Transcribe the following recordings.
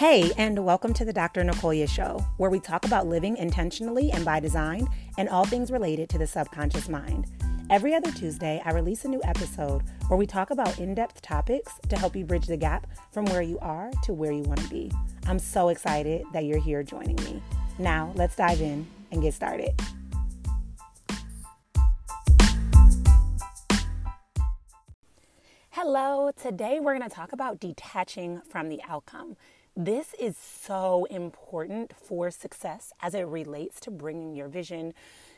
Hey, and welcome to the Dr. Nicolia Show, where we talk about living intentionally and by design and all things related to the subconscious mind. Every other Tuesday, I release a new episode where we talk about in depth topics to help you bridge the gap from where you are to where you want to be. I'm so excited that you're here joining me. Now, let's dive in and get started. Hello, today we're going to talk about detaching from the outcome. This is so important for success as it relates to bringing your vision,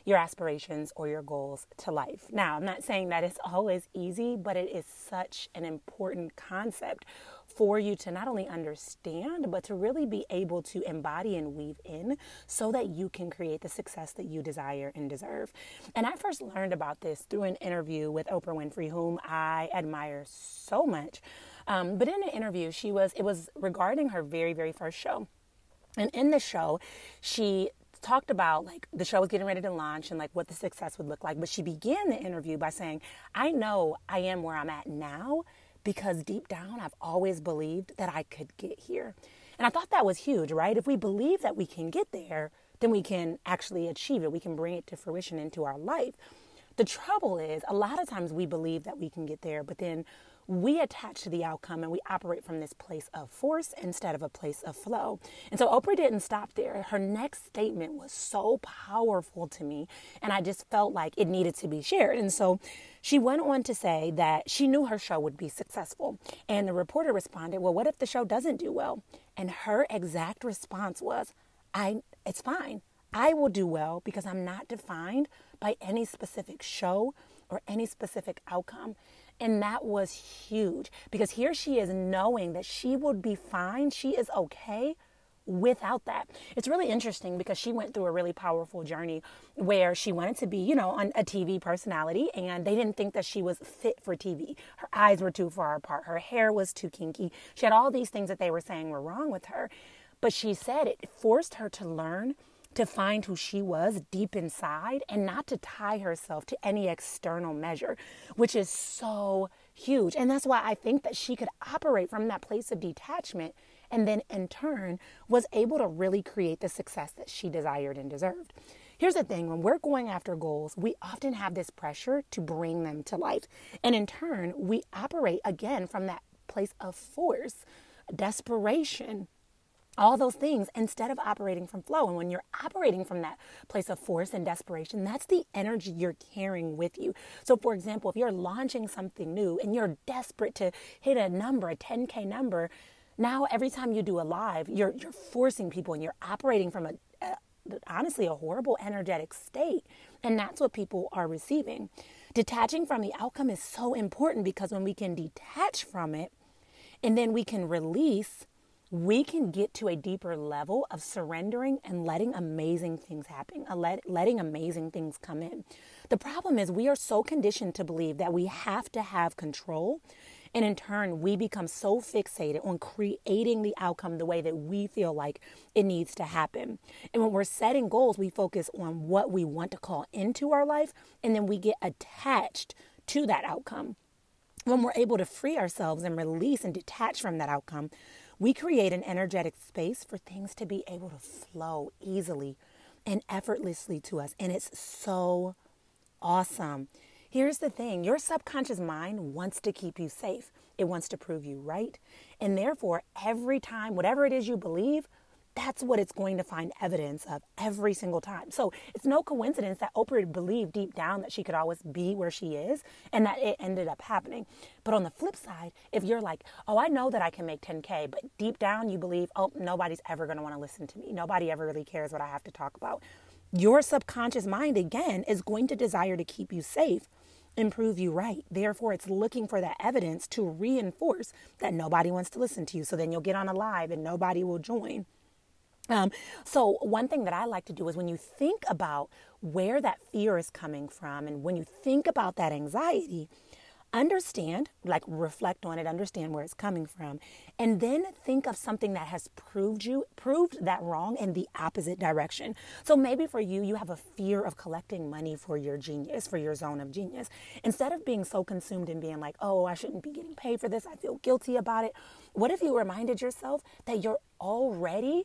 your aspirations, or your goals to life. Now, I'm not saying that it's always easy, but it is such an important concept for you to not only understand, but to really be able to embody and weave in so that you can create the success that you desire and deserve. And I first learned about this through an interview with Oprah Winfrey, whom I admire so much. Um, but in an interview, she was it was regarding her very very first show, and in the show, she talked about like the show was getting ready to launch and like what the success would look like. But she began the interview by saying, "I know I am where I'm at now." because deep down I've always believed that I could get here. And I thought that was huge, right? If we believe that we can get there, then we can actually achieve it. We can bring it to fruition into our life. The trouble is, a lot of times we believe that we can get there, but then we attach to the outcome and we operate from this place of force instead of a place of flow. And so Oprah didn't stop there. Her next statement was so powerful to me, and I just felt like it needed to be shared. And so she went on to say that she knew her show would be successful. And the reporter responded, Well, what if the show doesn't do well? And her exact response was, I it's fine. I will do well because I'm not defined by any specific show or any specific outcome. And that was huge because here she is knowing that she would be fine, she is okay without that. It's really interesting because she went through a really powerful journey where she wanted to be, you know, on a TV personality and they didn't think that she was fit for TV. Her eyes were too far apart, her hair was too kinky. She had all these things that they were saying were wrong with her. But she said it forced her to learn to find who she was deep inside and not to tie herself to any external measure, which is so huge. And that's why I think that she could operate from that place of detachment and then in turn was able to really create the success that she desired and deserved. Here's the thing when we're going after goals, we often have this pressure to bring them to life. And in turn, we operate again from that place of force, desperation, all those things instead of operating from flow. And when you're operating from that place of force and desperation, that's the energy you're carrying with you. So, for example, if you're launching something new and you're desperate to hit a number, a 10K number, now every time you do a live, you're, you're forcing people and you're operating from a, a honestly a horrible energetic state. And that's what people are receiving. Detaching from the outcome is so important because when we can detach from it and then we can release we can get to a deeper level of surrendering and letting amazing things happen, uh, letting amazing things come in. The problem is we are so conditioned to believe that we have to have control. And in turn, we become so fixated on creating the outcome the way that we feel like it needs to happen. And when we're setting goals, we focus on what we want to call into our life, and then we get attached to that outcome. When we're able to free ourselves and release and detach from that outcome, we create an energetic space for things to be able to flow easily and effortlessly to us. And it's so awesome. Here's the thing your subconscious mind wants to keep you safe, it wants to prove you right. And therefore, every time, whatever it is you believe, that's what it's going to find evidence of every single time. So it's no coincidence that Oprah believed deep down that she could always be where she is and that it ended up happening. But on the flip side, if you're like, oh, I know that I can make 10K, but deep down you believe, oh, nobody's ever going to want to listen to me. Nobody ever really cares what I have to talk about. Your subconscious mind, again, is going to desire to keep you safe and prove you right. Therefore, it's looking for that evidence to reinforce that nobody wants to listen to you. So then you'll get on a live and nobody will join. Um, so, one thing that I like to do is when you think about where that fear is coming from and when you think about that anxiety, understand, like reflect on it, understand where it's coming from, and then think of something that has proved you proved that wrong in the opposite direction. So maybe for you, you have a fear of collecting money for your genius, for your zone of genius. Instead of being so consumed in being like, oh, I shouldn't be getting paid for this, I feel guilty about it. What if you reminded yourself that you're already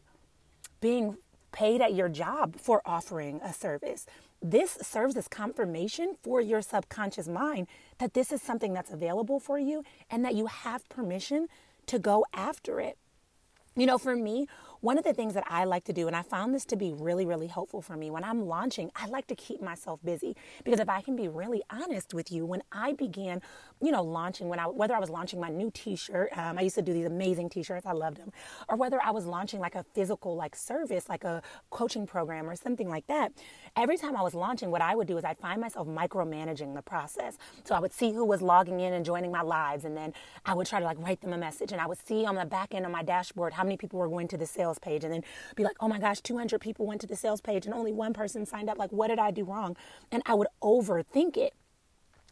being paid at your job for offering a service? This serves as confirmation for your subconscious mind that this is something that's available for you and that you have permission to go after it. You know, for me, one of the things that I like to do, and I found this to be really, really helpful for me when I'm launching, I like to keep myself busy because if I can be really honest with you, when I began, you know, launching, when I whether I was launching my new T-shirt, um, I used to do these amazing T-shirts, I loved them, or whether I was launching like a physical like service, like a coaching program or something like that. Every time I was launching, what I would do is I'd find myself micromanaging the process. So I would see who was logging in and joining my lives, and then I would try to like write them a message, and I would see on the back end of my dashboard how many people were going to the sales sales page and then be like, oh my gosh, 200 people went to the sales page and only one person signed up. Like, what did I do wrong? And I would overthink it.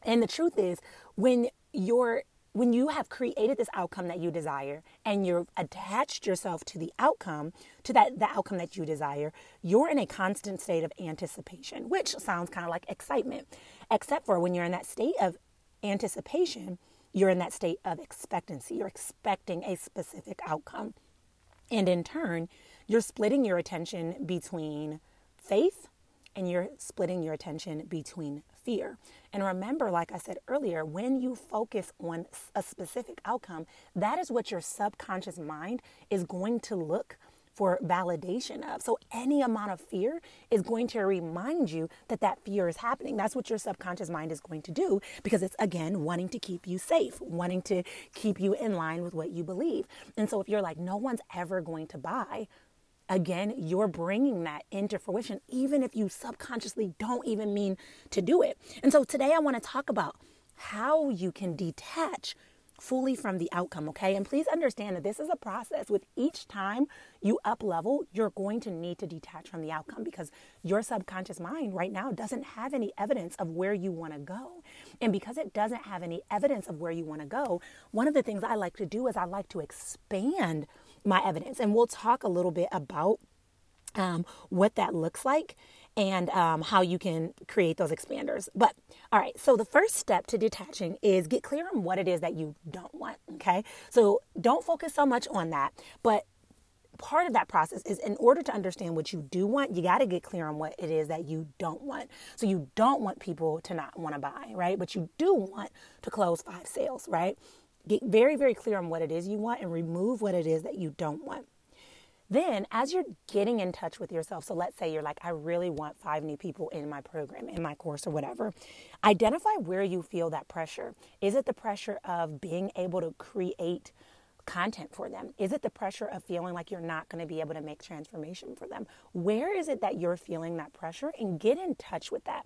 And the truth is, when you're when you have created this outcome that you desire and you've attached yourself to the outcome to that the outcome that you desire you're in a constant state of anticipation which sounds kind of like excitement except for when you're in that state of anticipation you're in that state of expectancy you're expecting a specific outcome and in turn, you're splitting your attention between faith and you're splitting your attention between fear. And remember, like I said earlier, when you focus on a specific outcome, that is what your subconscious mind is going to look for validation of. So any amount of fear is going to remind you that that fear is happening. That's what your subconscious mind is going to do because it's again wanting to keep you safe, wanting to keep you in line with what you believe. And so if you're like no one's ever going to buy, again, you're bringing that into fruition even if you subconsciously don't even mean to do it. And so today I want to talk about how you can detach fully from the outcome, okay? And please understand that this is a process. With each time you up level, you're going to need to detach from the outcome because your subconscious mind right now doesn't have any evidence of where you want to go. And because it doesn't have any evidence of where you want to go, one of the things I like to do is I like to expand my evidence. And we'll talk a little bit about um, what that looks like and um, how you can create those expanders. But all right, so the first step to detaching is get clear on what it is that you don't want. Okay, so don't focus so much on that, but part of that process is in order to understand what you do want, you got to get clear on what it is that you don't want. So you don't want people to not want to buy, right? But you do want to close five sales, right? Get very, very clear on what it is you want and remove what it is that you don't want. Then, as you're getting in touch with yourself, so let's say you're like, I really want five new people in my program, in my course, or whatever, identify where you feel that pressure. Is it the pressure of being able to create content for them? Is it the pressure of feeling like you're not going to be able to make transformation for them? Where is it that you're feeling that pressure? And get in touch with that.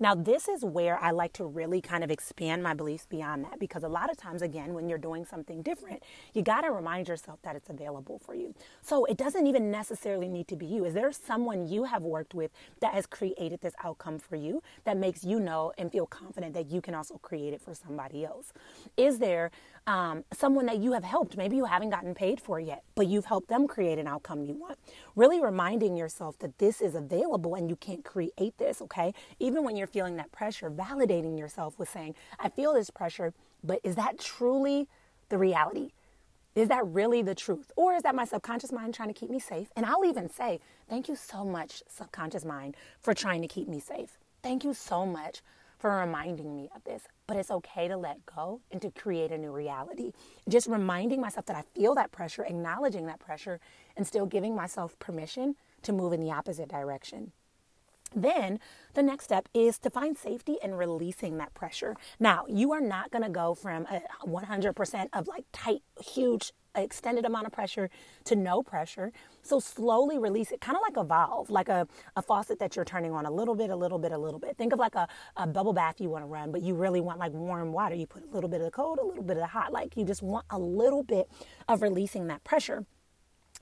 Now, this is where I like to really kind of expand my beliefs beyond that because a lot of times, again, when you're doing something different, you got to remind yourself that it's available for you. So it doesn't even necessarily need to be you. Is there someone you have worked with that has created this outcome for you that makes you know and feel confident that you can also create it for somebody else? Is there um, someone that you have helped? Maybe you haven't gotten paid for yet, but you've helped them create an outcome you want. Really reminding yourself that this is available and you can't create this, okay? Even when you're you're feeling that pressure, validating yourself with saying, I feel this pressure, but is that truly the reality? Is that really the truth? Or is that my subconscious mind trying to keep me safe? And I'll even say, Thank you so much, subconscious mind, for trying to keep me safe. Thank you so much for reminding me of this. But it's okay to let go and to create a new reality. Just reminding myself that I feel that pressure, acknowledging that pressure, and still giving myself permission to move in the opposite direction. Then the next step is to find safety and releasing that pressure. Now, you are not going to go from a 100% of like tight, huge, extended amount of pressure to no pressure. So slowly release it, kind of like a valve, like a, a faucet that you're turning on a little bit, a little bit, a little bit. Think of like a, a bubble bath you want to run, but you really want like warm water. You put a little bit of the cold, a little bit of the hot, like you just want a little bit of releasing that pressure.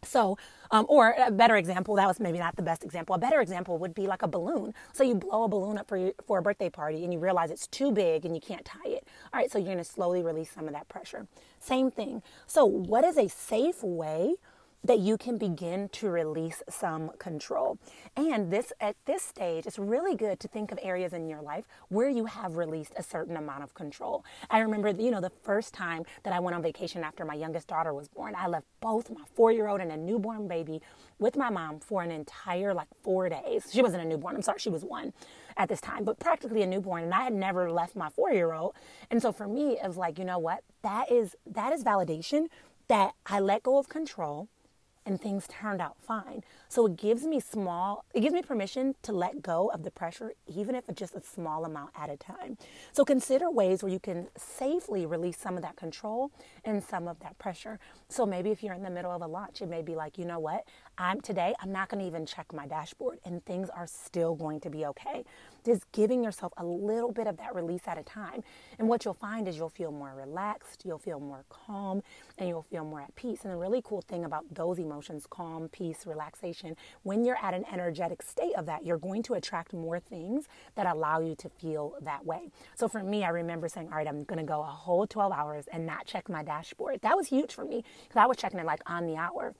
So, um, or a better example, that was maybe not the best example. A better example would be like a balloon. So you blow a balloon up for your, for a birthday party and you realize it's too big and you can't tie it. All right, so you're going to slowly release some of that pressure. Same thing. So, what is a safe way that you can begin to release some control. And this at this stage, it's really good to think of areas in your life where you have released a certain amount of control. I remember, you know, the first time that I went on vacation after my youngest daughter was born, I left both my four-year-old and a newborn baby with my mom for an entire like four days. She wasn't a newborn. I'm sorry, she was one at this time, but practically a newborn. And I had never left my four-year-old. And so for me, it was like, you know what? That is that is validation that I let go of control and things turned out fine. So it gives me small, it gives me permission to let go of the pressure, even if it's just a small amount at a time. So consider ways where you can safely release some of that control and some of that pressure. So maybe if you're in the middle of a launch, it may be like, you know what, I'm today, I'm not going to even check my dashboard and things are still going to be okay. Just giving yourself a little bit of that release at a time. And what you'll find is you'll feel more relaxed, you'll feel more calm, and you'll feel more at peace. And the really cool thing about those emotions, calm, peace, relaxation, when you're at an energetic state of that, you're going to attract more things that allow you to feel that way. So for me, I remember saying, all right, I'm going to go a whole 12 hours and not check my dashboard. That was huge for me because I was checking it like on the hour.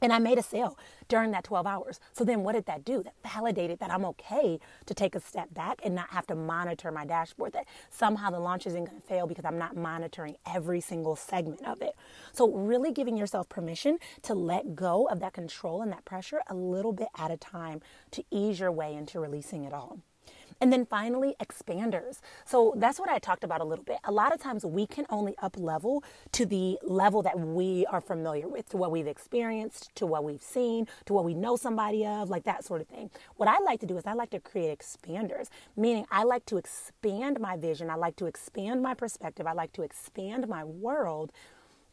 And I made a sale during that 12 hours. So then what did that do? That validated that I'm okay to take a step back and not have to monitor my dashboard, that somehow the launch isn't going to fail because I'm not monitoring every single segment of it. So really giving yourself permission to let go of that control and that pressure a little bit at a time to ease your way into releasing it all. And then finally, expanders. So that's what I talked about a little bit. A lot of times we can only up level to the level that we are familiar with, to what we've experienced, to what we've seen, to what we know somebody of, like that sort of thing. What I like to do is I like to create expanders, meaning I like to expand my vision, I like to expand my perspective, I like to expand my world.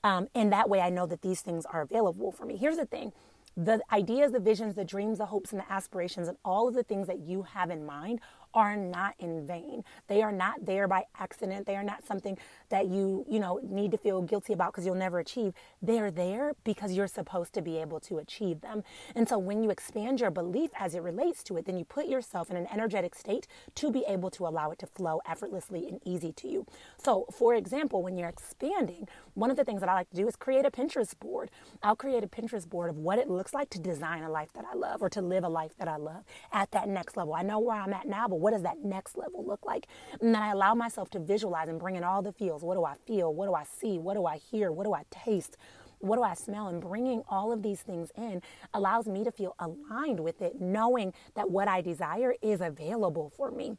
Um, and that way I know that these things are available for me. Here's the thing the ideas, the visions, the dreams, the hopes, and the aspirations, and all of the things that you have in mind are not in vain. They are not there by accident. They are not something that you, you know, need to feel guilty about because you'll never achieve. They're there because you're supposed to be able to achieve them. And so when you expand your belief as it relates to it, then you put yourself in an energetic state to be able to allow it to flow effortlessly and easy to you. So, for example, when you're expanding, one of the things that I like to do is create a Pinterest board. I'll create a Pinterest board of what it looks like to design a life that I love or to live a life that I love at that next level. I know where I'm at now, but what does that next level look like? And then I allow myself to visualize and bring in all the feels. What do I feel? What do I see? What do I hear? What do I taste? What do I smell? And bringing all of these things in allows me to feel aligned with it, knowing that what I desire is available for me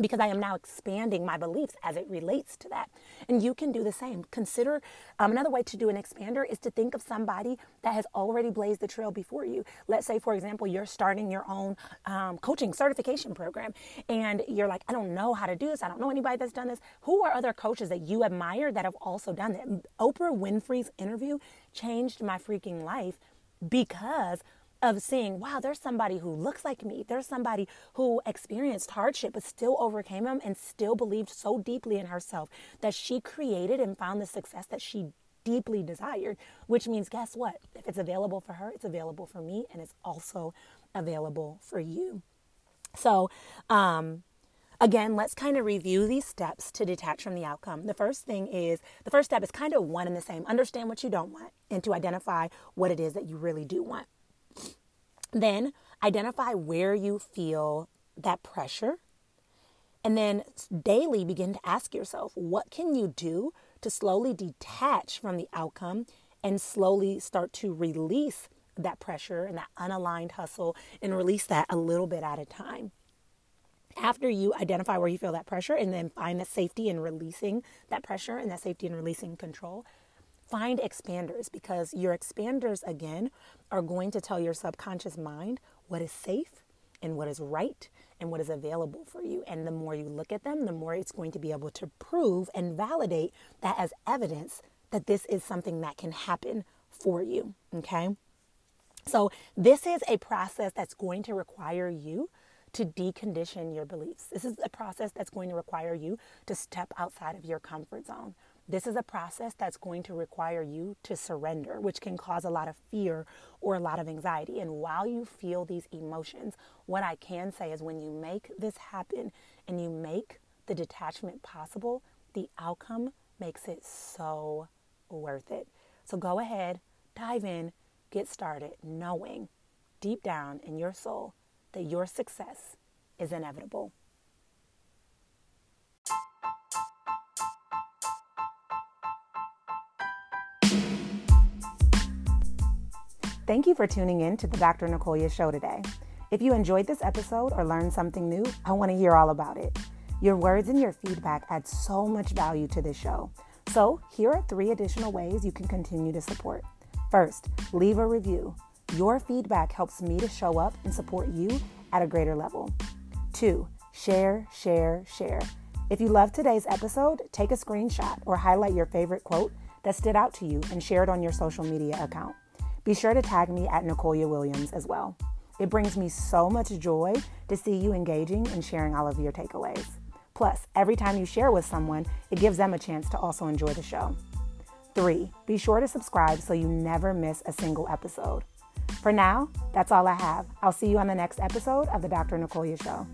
because I am now expanding my beliefs as it relates to that. And you can do the same. Consider um, another way to do an expander is to think of somebody that has already blazed the trail before you. Let's say, for example, you're starting your own um, coaching certification program and you're like, I don't know how to do this. I don't know anybody that's done this. Who are other coaches that you admire that have also done it? Oprah Winfrey's interview changed my freaking life because of seeing, wow, there's somebody who looks like me. There's somebody who experienced hardship but still overcame them and still believed so deeply in herself that she created and found the success that she deeply desired, which means, guess what? If it's available for her, it's available for me and it's also available for you. So, um, Again, let's kind of review these steps to detach from the outcome. The first thing is the first step is kind of one and the same. Understand what you don't want and to identify what it is that you really do want. Then identify where you feel that pressure. And then daily begin to ask yourself, what can you do to slowly detach from the outcome and slowly start to release that pressure and that unaligned hustle and release that a little bit at a time. After you identify where you feel that pressure and then find the safety in releasing that pressure and that safety in releasing control, find expanders because your expanders, again, are going to tell your subconscious mind what is safe and what is right and what is available for you. And the more you look at them, the more it's going to be able to prove and validate that as evidence that this is something that can happen for you. Okay. So, this is a process that's going to require you to decondition your beliefs. This is a process that's going to require you to step outside of your comfort zone. This is a process that's going to require you to surrender, which can cause a lot of fear or a lot of anxiety. And while you feel these emotions, what I can say is when you make this happen and you make the detachment possible, the outcome makes it so worth it. So go ahead, dive in, get started, knowing deep down in your soul that your success is inevitable. Thank you for tuning in to the Dr. Nicolia Show today. If you enjoyed this episode or learned something new, I want to hear all about it. Your words and your feedback add so much value to this show. So, here are three additional ways you can continue to support. First, leave a review. Your feedback helps me to show up and support you at a greater level. Two, share, share, share. If you love today's episode, take a screenshot or highlight your favorite quote that stood out to you and share it on your social media account. Be sure to tag me at Nicolia Williams as well. It brings me so much joy to see you engaging and sharing all of your takeaways. Plus, every time you share with someone, it gives them a chance to also enjoy the show. Three, be sure to subscribe so you never miss a single episode. For now, that's all I have. I'll see you on the next episode of The Dr. Nicolia Show.